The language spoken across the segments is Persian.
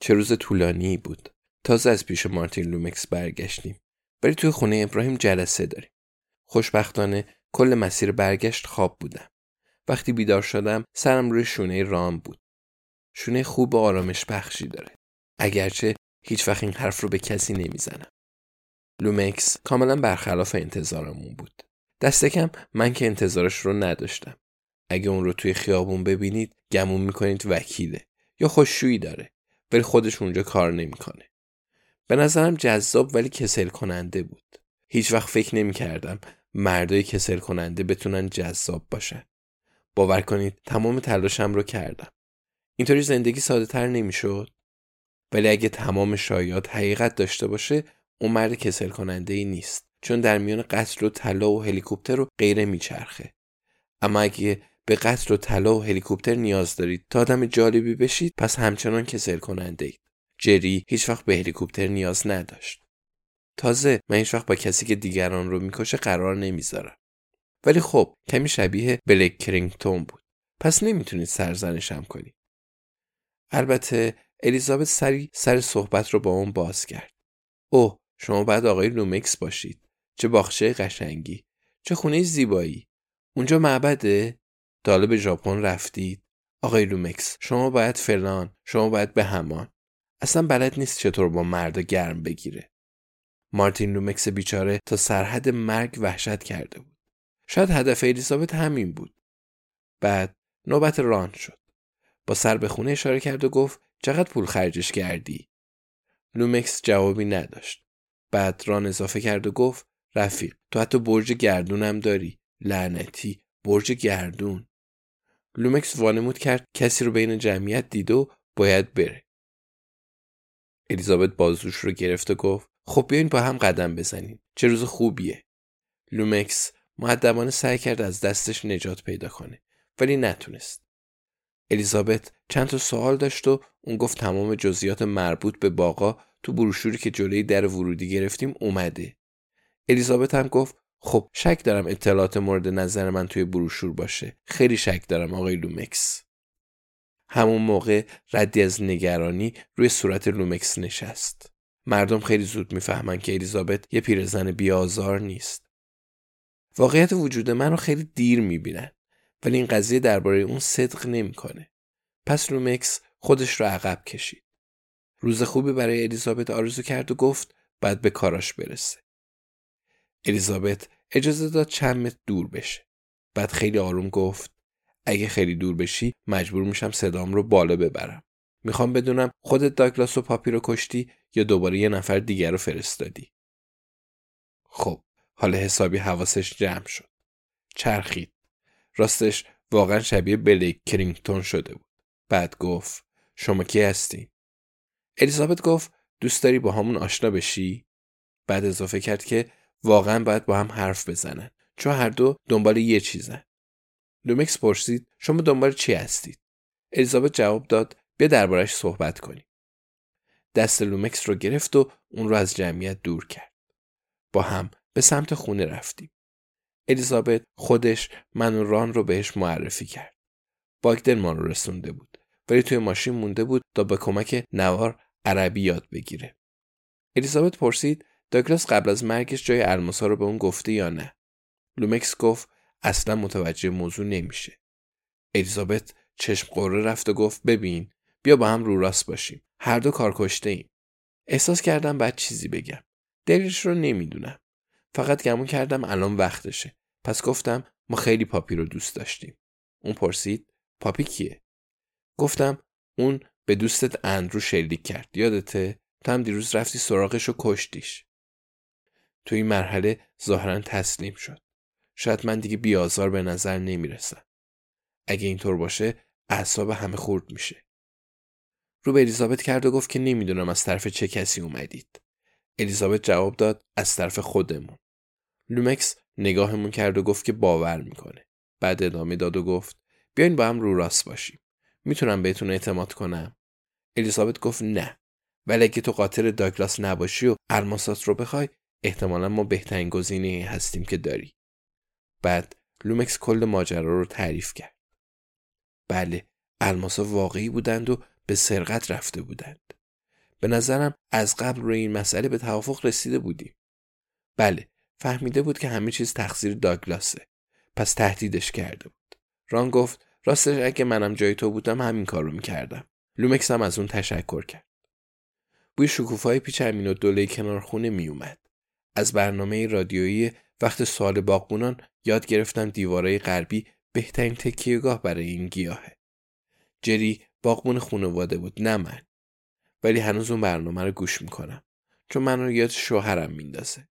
چه روز طولانی بود. تازه از پیش مارتین لومکس برگشتیم. ولی توی خونه ابراهیم جلسه داریم. خوشبختانه کل مسیر برگشت خواب بودم. وقتی بیدار شدم سرم روی شونه رام بود. شونه خوب و آرامش بخشی داره. اگرچه هیچ وقت این حرف رو به کسی نمی‌زنم. لومکس کاملا برخلاف انتظارمون بود. دست کم من که انتظارش رو نداشتم. اگه اون رو توی خیابون ببینید گمون می‌کنید وکیله یا خوششویی داره ولی خودش اونجا کار نمی‌کنه. به نظرم جذاب ولی کسل کننده بود. هیچ وقت فکر نمی کردم مردای کسل کننده بتونن جذاب باشن. باور کنید تمام تلاشم رو کردم. اینطوری زندگی ساده تر نمی‌شد. ولی اگه تمام شایعات حقیقت داشته باشه اون مرد کسل کننده ای نیست چون در میان قتل و طلا و هلیکوپتر و غیره میچرخه اما اگه به قتل و طلا و هلیکوپتر نیاز دارید تا آدم جالبی بشید پس همچنان کسل کننده اید. جری هیچ وقت به هلیکوپتر نیاز نداشت. تازه من هیچ وقت با کسی که دیگران رو می‌کشه قرار نمی‌ذارم. ولی خب کمی شبیه بلیک کرینگتون بود. پس نمی‌تونید سرزنشم کنید. البته الیزابت سری سر صحبت رو با اون باز کرد. اوه شما باید آقای لومکس باشید. چه باغچه قشنگی. چه خونه زیبایی. اونجا معبده؟ تا به ژاپن رفتید؟ آقای لومکس شما باید فلان شما باید بهمان. اصلا بلد نیست چطور با مرد گرم بگیره. مارتین لومکس بیچاره تا سرحد مرگ وحشت کرده بود. شاید هدف الیزابت همین بود. بعد نوبت ران شد. با سر به خونه اشاره کرد و گفت چقدر پول خرجش کردی؟ لومکس جوابی نداشت. بعد ران اضافه کرد و گفت رفیق تو حتی برج گردونم داری. لعنتی برج گردون. لومکس وانمود کرد کسی رو بین جمعیت دید و باید بره. الیزابت بازوش رو گرفت و گفت خب بیاین با هم قدم بزنیم. چه روز خوبیه. لومکس معدبانه سعی کرد از دستش نجات پیدا کنه ولی نتونست. الیزابت چند تا سوال داشت و اون گفت تمام جزئیات مربوط به باغا تو بروشوری که جلوی در ورودی گرفتیم اومده. الیزابت هم گفت خب شک دارم اطلاعات مورد نظر من توی بروشور باشه. خیلی شک دارم آقای لومکس. همون موقع ردی از نگرانی روی صورت لومکس نشست. مردم خیلی زود می‌فهمن که الیزابت یه پیرزن بی‌آزار نیست. واقعیت وجود من رو خیلی دیر می‌بینن ولی این قضیه درباره اون صدق نمی‌کنه. پس لومکس خودش رو عقب کشید. روز خوبی برای الیزابت آرزو کرد و گفت باید به کاراش برسه. الیزابت اجازه داد چند متر دور بشه. بعد خیلی آروم گفت اگه خیلی دور بشی مجبور میشم صدام رو بالا ببرم. می‌خوام بدونم خودت داگلاس و پاپی رو کشتی یا دوباره یه نفر دیگر رو فرستادی. خب حالا حسابی حواسش جمع شد. چرخید. راستش واقعا شبیه بلیک کرینگتون شده بود. بعد گفت شما کی هستی؟ الیزابت گفت دوست داری باهامون آشنا بشی؟ بعد اضافه کرد که واقعا باید با هم حرف بزنن چون هر دو دنبال یه چیزن لومکس پرسید شما دنبال چی هستید الیزابت جواب داد بیا دربارش صحبت کنیم. دست لومکس رو گرفت و اون رو از جمعیت دور کرد. با هم به سمت خونه رفتیم. الیزابت خودش من و ران رو بهش معرفی کرد. باگدن ما رو رسونده بود ولی توی ماشین مونده بود تا به کمک نوار عربی یاد بگیره. الیزابت پرسید داگلاس قبل از مرگش جای الماسا رو به اون گفته یا نه. لومکس گفت اصلا متوجه موضوع نمیشه. الیزابت چشم غره رفت و گفت ببین بیا با هم رو راست باشیم. هر دو کار کشته ایم. احساس کردم بعد چیزی بگم. دلیلش رو نمی‌دونم. فقط گمون کردم الان وقتشه. پس گفتم ما خیلی پاپی رو دوست داشتیم. اون پرسید پاپی کیه؟ گفتم اون به دوستت اندرو شلیک کرد. یادته؟ تو هم دیروز رفتی سراغش و کشتیش. تو این مرحله ظاهرا تسلیم شد. شاید من دیگه بیازار به نظر نمی‌رسم. اگه اینطور باشه اعصاب همه خورد میشه. رو به الیزابت کرد و گفت که نمی‌دونم از طرف چه کسی اومدید. الیزابت جواب داد از طرف خودمون. لومکس نگاهمون کرد و گفت که باور می‌کنه. بعد ادامه داد و گفت بیاین با هم رو راست باشیم. می‌تونم بهتون اعتماد کنم. الیزابت گفت نه. ولی اگه تو قاطر داگلاس نباشی و الماسات رو بخوای احتمالا ما بهترین گزینه هستیم که داری. بعد لومکس کل ماجرا رو تعریف کرد. بله الماسا واقعی بودند و به سرقت رفته بودند. به نظرم از قبل روی این مسئله به توافق رسیده بودیم. بله فهمیده بود که همه چیز تقصیر داگلاسه. پس تهدیدش کرده بود. ران گفت راستش اگه منم جای تو بودم همین کار رو می‌کردم. لومکس هم از اون تشکر کرد. بوی شکوفه‌های پیچ امین‌الدوله کنار خونه میومد. از برنامه رادیویی وقت سوال باغبونان یاد گرفتم دیوارای غربی بهترین تکیه‌گاه برای این گیاهه. جری باغبون خانواده بود نه من. ولی هنوز اون برنامه رو گوش می‌کنم چون من رو یاد شوهرم میندازه.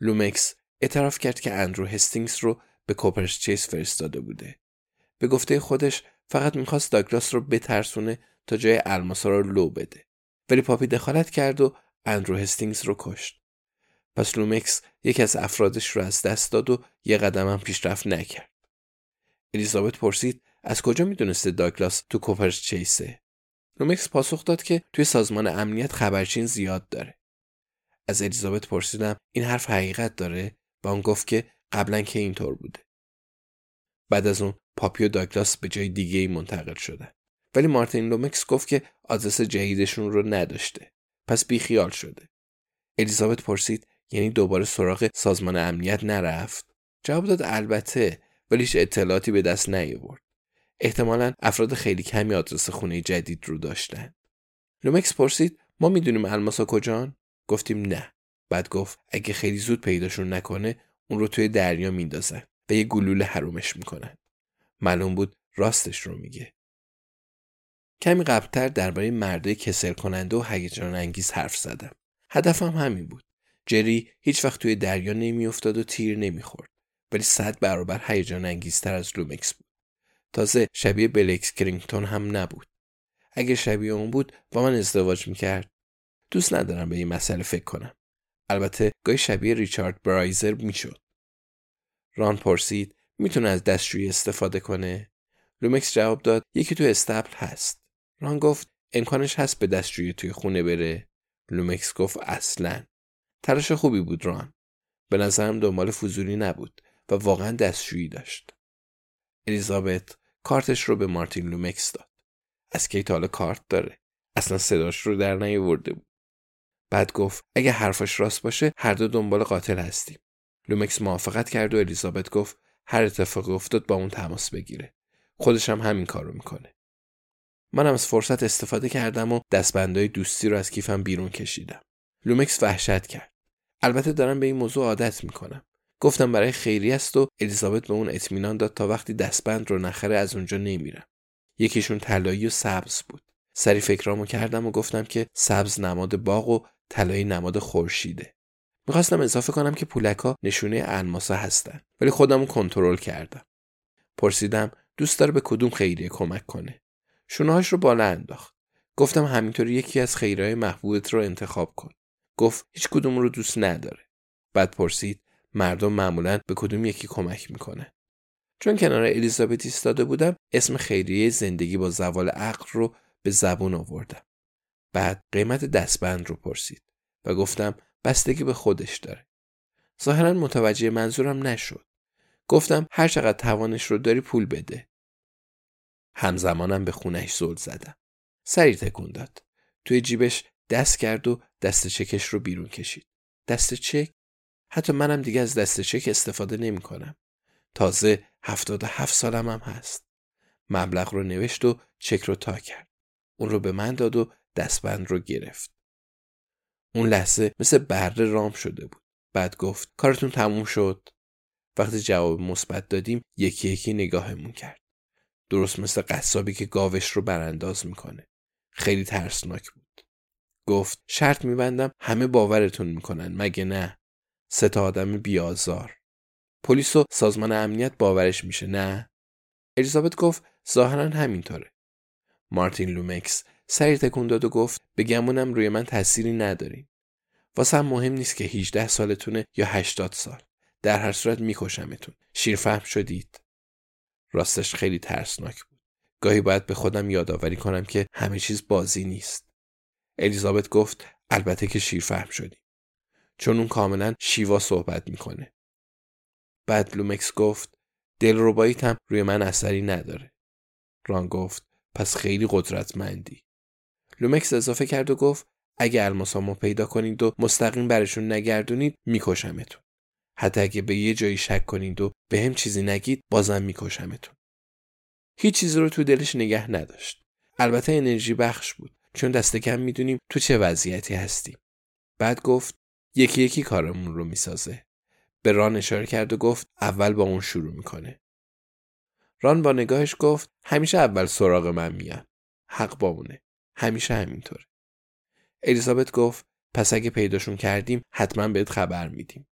لومکس اعتراف کرد که اندرو هستینگز رو به کوپرس چیس فرستاده بوده. به گفته خودش فقط می‌خواست داگلاس رو بترسونه تا جای الماسا رو لو بده. ولی پاپی دخالت کرد و اندرو هستینگز رو کشت. پس لومکس یکی از افرادش رو از دست داد و یه قدم هم پیشرفت نکرد. الیزابت پرسید از کجا می‌دونسته داگلاس تو کوپرس چیسه؟ لومکس پاسخ داد که توی سازمان امنیت خبرچین زیاد داره. از الیزابت پرسیدم این حرف حقیقت داره و اون گفت که قبلا که اینطور بوده. بعد از اون پاپی و داگلاس به جای دیگه ای منتقل شدن. ولی مارتین لومکس گفت که آدرس جدیدشون رو نداشته. پس بیخیال شده. الیزابت پرسید یعنی دوباره سراغ سازمان امنیت نرفت؟ جواب داد البته ولی هیچ اطلاعاتی به دست نیاورد. احتمالا افراد خیلی کمی آدرس خونه جدید رو داشتن. لومکس پرسید ما می‌دونیم الماسا کجان؟ گفتیم نه. بعد گفت اگه خیلی زود پیداشون نکنه اون رو توی دریا میندازن و یه گلوله حرومش می‌کنن. معلوم بود راستش رو میگه. کمی قبلتر درباره مردای کسل کننده و هیجان انگیز حرف زدم. هدفم همین بود. جری هیچ وقت توی دریا نمیافتاد و تیر نمی‌خورد. ولی صد برابر هیجان انگیزتر از لومکس بود. تازه شبیه بلیک کرینگتون هم نبود. اگه شبیه اون بود با من ازدواج می‌کرد. دوست ندارم به این مسئله فکر کنم. البته گاهی شبیه ریچارد برایزر می‌شد. ران پرسید می‌تونه از دستشویی استفاده کنه؟ لومکس جواب داد یکی تو اصطبل هست. ران گفت امکانش هست به دستشویی توی خونه بره؟ لومکس گفت اصلا. تلاش خوبی بود ران. به نظرم دنبال فضولی نبود و واقعا دستشویی داشت. الیزابت کارتش رو به مارتین لومکس داد. از کی حالا کارت داره؟ اصلا صداش رو در نیاورده بود. بعد گفت اگه حرفش راست باشه هر دو دنبال قاتل هستیم. لومکس موافقت کرد و الیزابت گفت هر اتفاقی افتاد با اون تماس بگیره. خودش هم همین کارو می‌کنه. منم از فرصت استفاده کردم و دستبندهای دوستی رو از کیفم بیرون کشیدم. لومکس وحشت کرد. البته دارم به این موضوع عادت می‌کنم. گفتم برای خیریه‌ست و الیزابت به اون اطمینان داد تا وقتی دستبند رو نخره از اونجا نمیرم. یکیشون طلایی و سبز بود. سری فکرامو کردم و گفتم که سبز نماد باغ و طلایی نماد خورشیده. می‌خواستم اضافه کنم که پولکا نشونه الماسا هستن ولی خودمو کنترل کردم. پرسیدم دوست داره به کدوم خیریه کمک کنه. شونهاش رو بالا انداخت. گفتم همینطور یکی از خیرهای محبوبت رو انتخاب کن. گفت هیچ کدوم رو دوست نداره. بعد پرسید مردم معمولا به کدوم یکی کمک می‌کنه. چون کنار الیزابت ایستاده بودم اسم خیریه زندگی با زوال عقل رو به زبون آوردم. بعد قیمت دستبند رو پرسید و گفتم بستگی به خودش داره. ظاهرا متوجه منظورم نشد. گفتم هر چقدر توانش رو داری پول بده. همزمانم به خونش زل زدم. سری تکون داد. توی جیبش دست کرد و دست چکش رو بیرون کشید. دست چک؟ حتی منم دیگه از دست چک استفاده نمی کنم. تازه هفتاد هفت سالم هم هست. مبلغ رو نوشت و چک رو تا کرد. اون رو به من داد و دستبند رو گرفت. اون لحظه مثل بره رام شده بود. بعد گفت کارتون تموم شد. وقتی جواب مثبت دادیم یکی یکی نگاهمون کرد. درست مثل قصابی که گاوش رو برانداز می‌کنه. خیلی ترسناک بود. گفت شرط میبندم همه باورتون می‌کنن مگه نه؟ سه تا آدم بیازار. پلیس و سازمان امنیت باورش میشه نه؟ الیزابت گفت ظاهرا همینطوره. مارتین لومکس سری تکون داد و گفت به گمونم روی من تأثیری ندارین. واسه هم مهم نیست که 18 سالتونه یا 80 سال. در هر صورت میکشمتون. شیرفهم شدید. راستش خیلی ترسناک بود. گاهی باید به خودم یادآوری کنم که همه چیز بازی نیست. الیزابت گفت البته که شیرفهم شدیم. چون اون کاملا شیوا صحبت می‌کنه. بعد لومکس گفت دلرباییت هم روی من اثری نداره. ران گفت پس خیلی قدرتمندی. لومکس اضافه کرد و گفت اگه الماسامو پیدا کنید و مستقیم برشون نگردونید میکشمتون. حتی اگه به یه جایی شک کنید و به هم چیزی نگید بازم میکشمتون. هیچ چیزی رو تو دلش نگه نداشت. البته انرژی بخش بود چون دست کم می‌دونیم تو چه وضعیتی هستیم. بعد گفت یکی یکی کارمون رو می‌سازه. به ران اشاره کرد و گفت اول با اون شروع می‌کنه. ران با نگاهش گفت همیشه اول سراغ من میان. حق با اونه. همیشه همینطوره. الیزابت گفت پس اگه پیداشون کردیم حتما بهت خبر میدیم.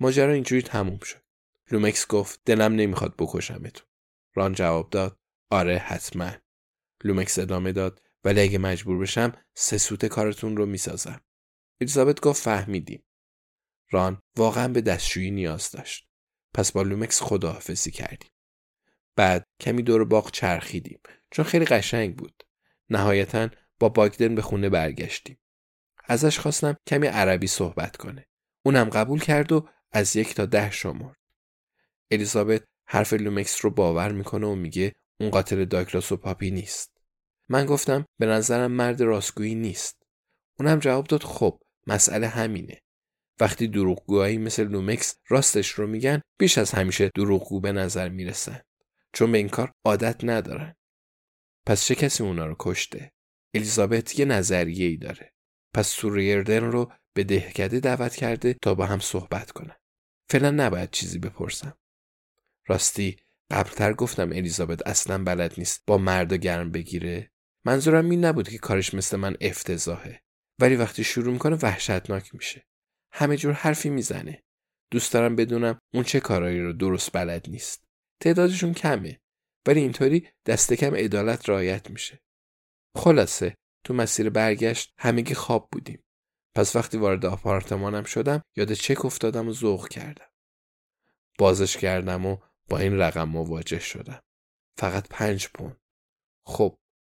ماجرا اینجوری تموم شد. لومکس گفت دلم نمی‌خواد بکشمتون. ران جواب داد آره حتما. لومکس ادامه داد ولی اگه مجبور بشم سه سوت کارتون رو می‌سازم. الیزابت گفت فهمیدیم. ران واقعا به دستشویی نیاز داشت. پس با لومکس خداحافظی کردیم. بعد کمی دور باغ چرخیدیم چون خیلی قشنگ بود. نهایتا با باگدن به خونه برگشتیم. ازش خواستم کمی عربی صحبت کنه. اونم قبول کرد و از یک تا ده شمرد. الیزابت حرف لومکس رو باور می‌کنه و میگه اون قاتل داگلاس و پاپی نیست. من گفتم به نظرم مرد راستگویی نیست. اونم جواب داد خب مسئله همینه. وقتی دروغگوهایی مثل لومکس راستش رو میگن بیش از همیشه دروغگو به نظر می‌رسن. چون به این کار عادت ندارن. پس چه کسی اونا رو کشته؟ الیزابت یه نظریه ای داره. پس سوریردن رو به دهکده دعوت کرده تا با هم صحبت کنن. فعلا نباید چیزی بپرسم. راستی قبلتر گفتم الیزابت اصلا بلد نیست با مرد گرم بگیره. منظورم این نبود که کارش مثل من افتضاحه. ولی وقتی شروع می‌کنه وحشتناک میشه. همه جور حرفی می‌زنه. دوست دارم بدونم اون چه کارایی رو درست بلد نیست. تعدادشون کمه. ولی اینطوری دست کم عدالت رعایت میشه. خلاصه تو مسیر برگشت همگی خواب بودیم. پس وقتی وارد آپارتمانم شدم یاد چک افتادم و ذوق کردم. بازش کردم و با این رقم مواجه شدم. فقط پنج پوند. خب